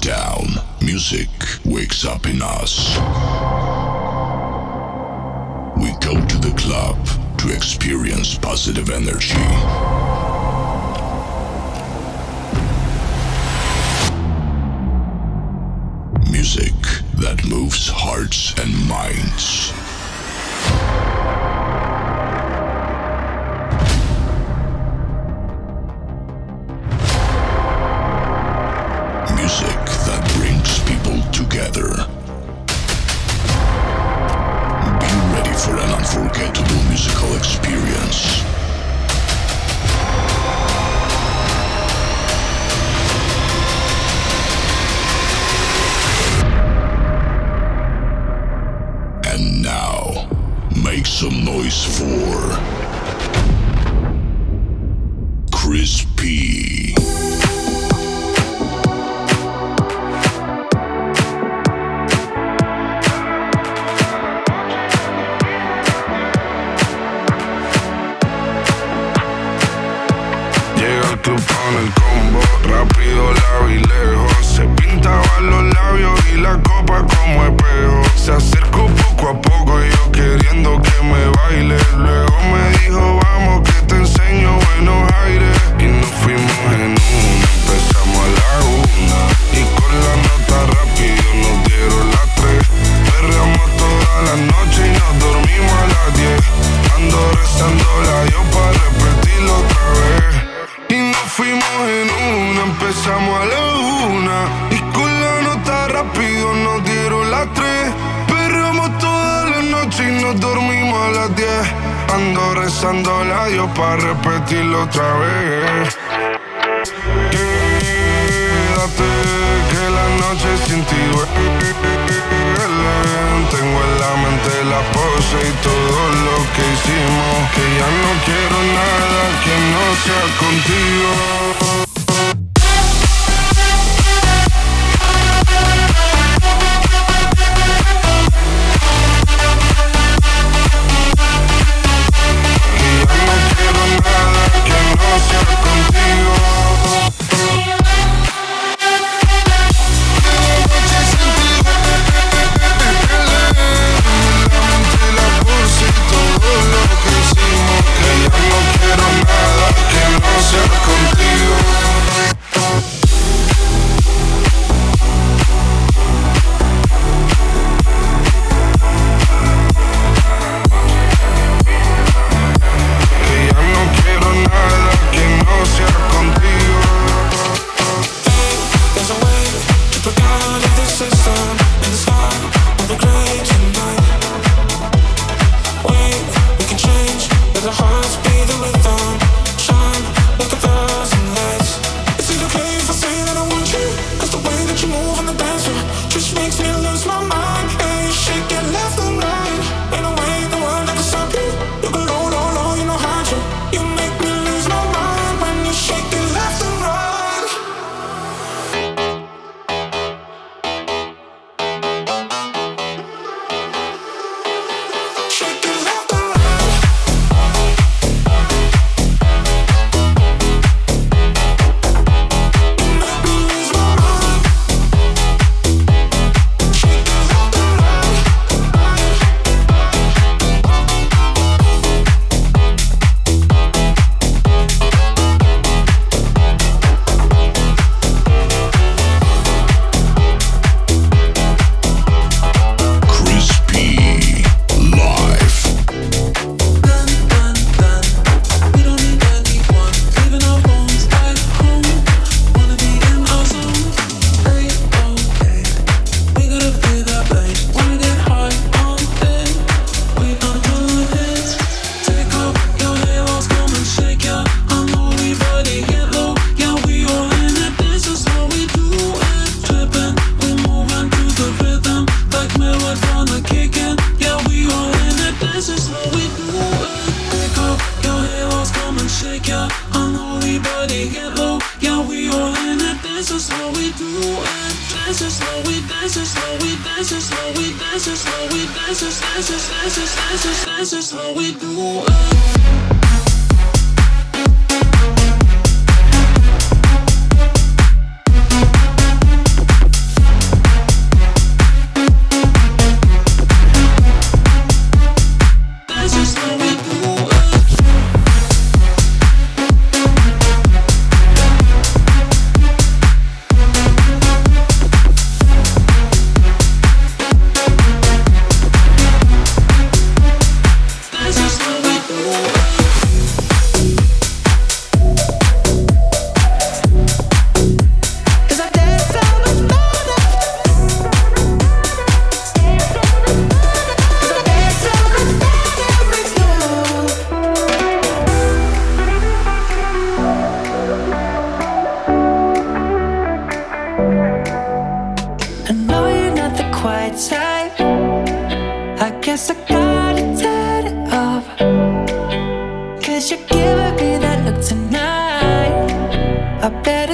down, music wakes up in us. We go to the club to experience positive energy. Music that moves hearts and minds. ya no quiero nada que no sea contigo.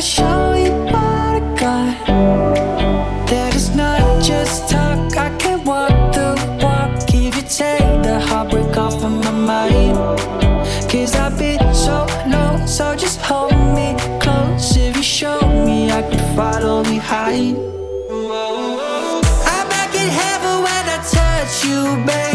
show you what I got. That is not just talk, I can walk the walk. You take the heartbreak off of my mind. Cause I've been so low, so just hold me close. If you show me, I can follow behind. I'm back in heaven when I touch you, baby.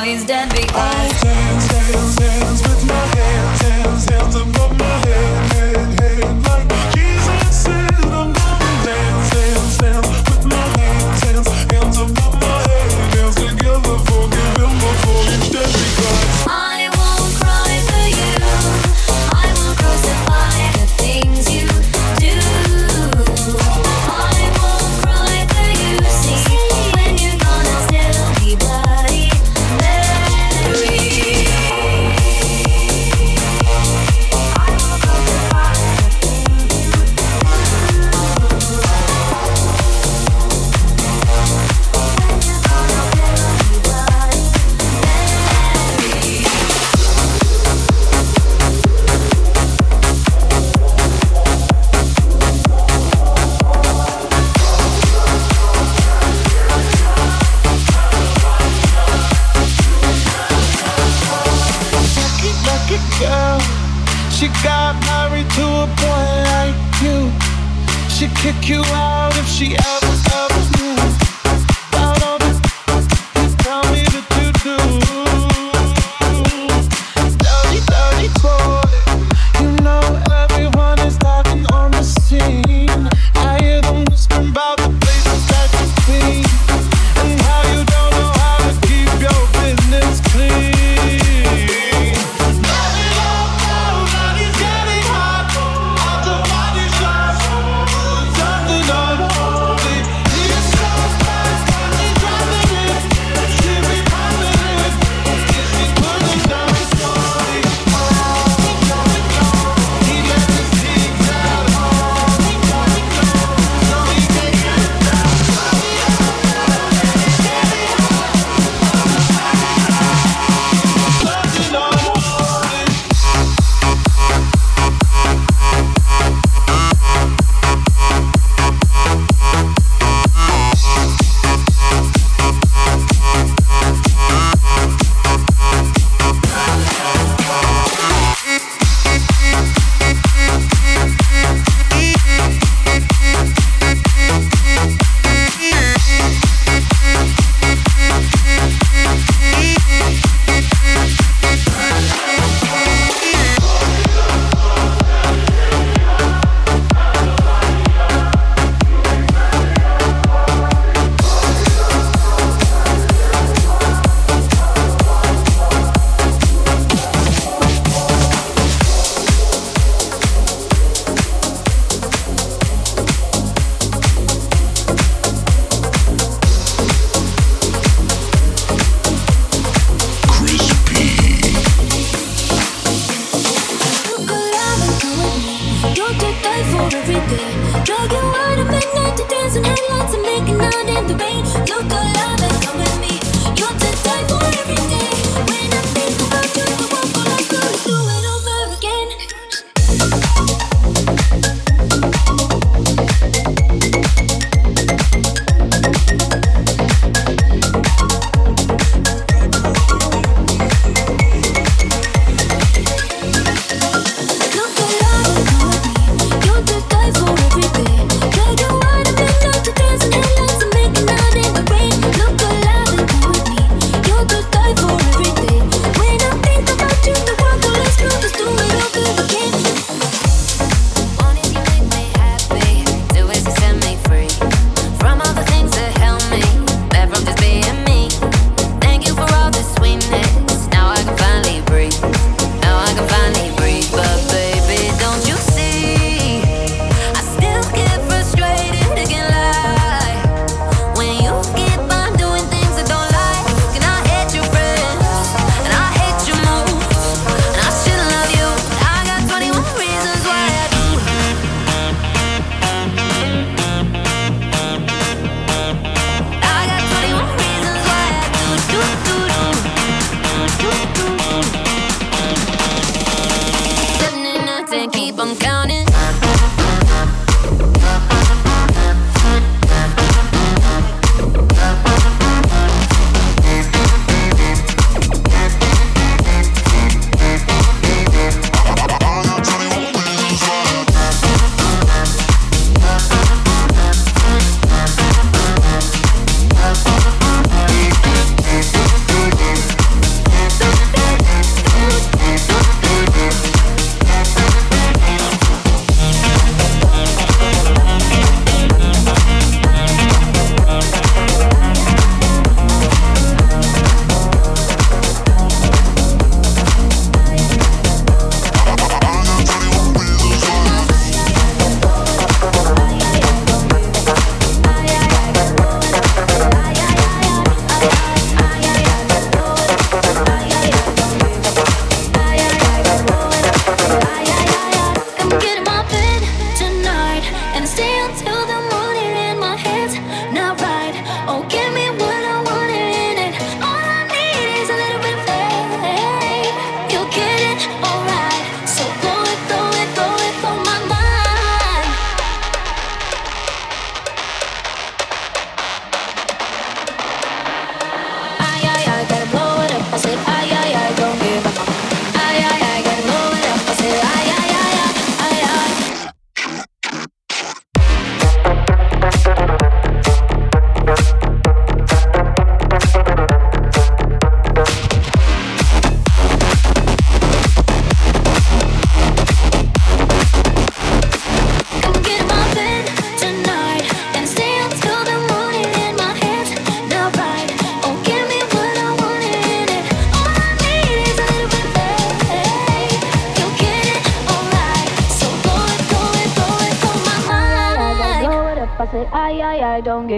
He's dead because. not married to a boy like you. She'd kick you out if she ever. ever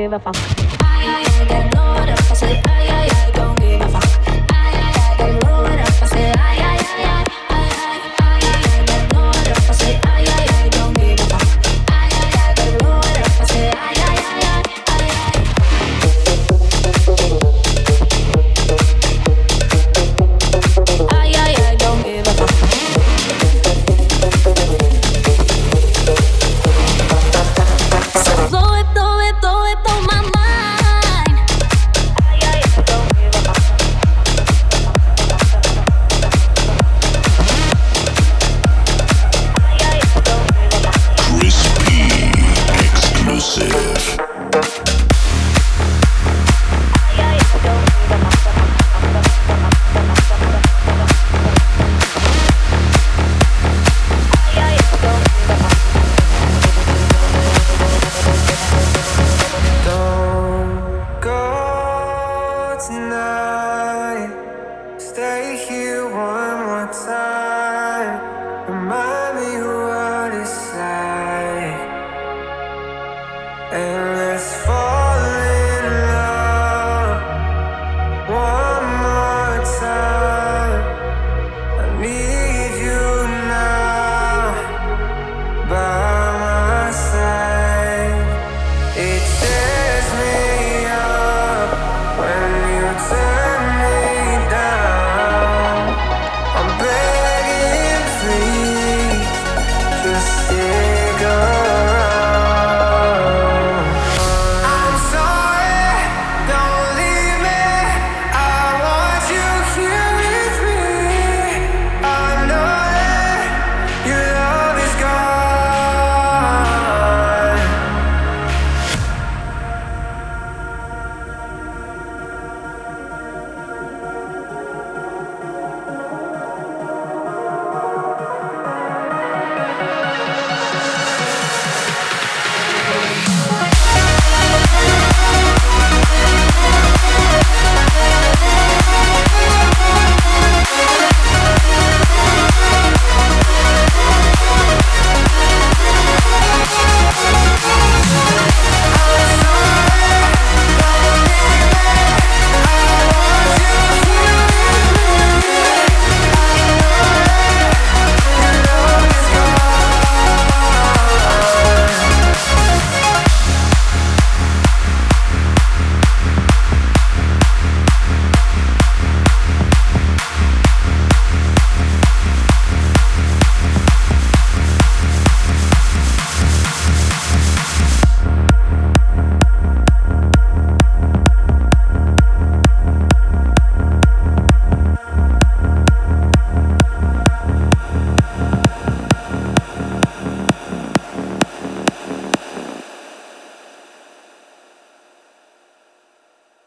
give a fuck.